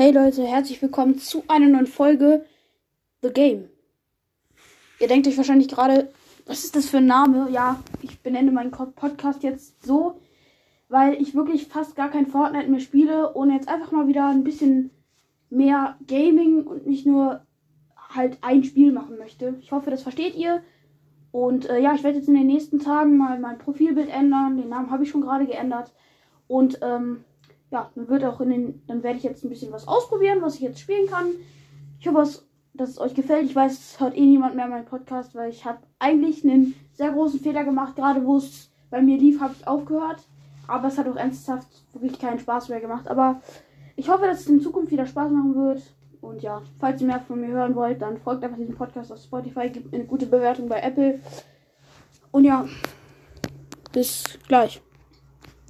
Hey Leute, herzlich willkommen zu einer neuen Folge The Game. Ihr denkt euch wahrscheinlich gerade, was ist das für ein Name? Ja, ich benenne meinen Podcast jetzt so, weil ich wirklich fast gar kein Fortnite mehr spiele und jetzt einfach mal wieder ein bisschen mehr Gaming und nicht nur halt ein Spiel machen möchte. Ich hoffe, das versteht ihr. Und äh, ja, ich werde jetzt in den nächsten Tagen mal mein Profilbild ändern. Den Namen habe ich schon gerade geändert. Und ähm, ja, dann wird auch in den, dann werde ich jetzt ein bisschen was ausprobieren, was ich jetzt spielen kann. Ich hoffe, dass es euch gefällt. Ich weiß, es hört eh niemand mehr meinen Podcast, weil ich habe eigentlich einen sehr großen Fehler gemacht. Gerade wo es bei mir lief, habe ich aufgehört. Aber es hat auch ernsthaft wirklich keinen Spaß mehr gemacht. Aber ich hoffe, dass es in Zukunft wieder Spaß machen wird. Und ja, falls ihr mehr von mir hören wollt, dann folgt einfach diesem Podcast auf Spotify, gebt eine gute Bewertung bei Apple. Und ja, bis gleich.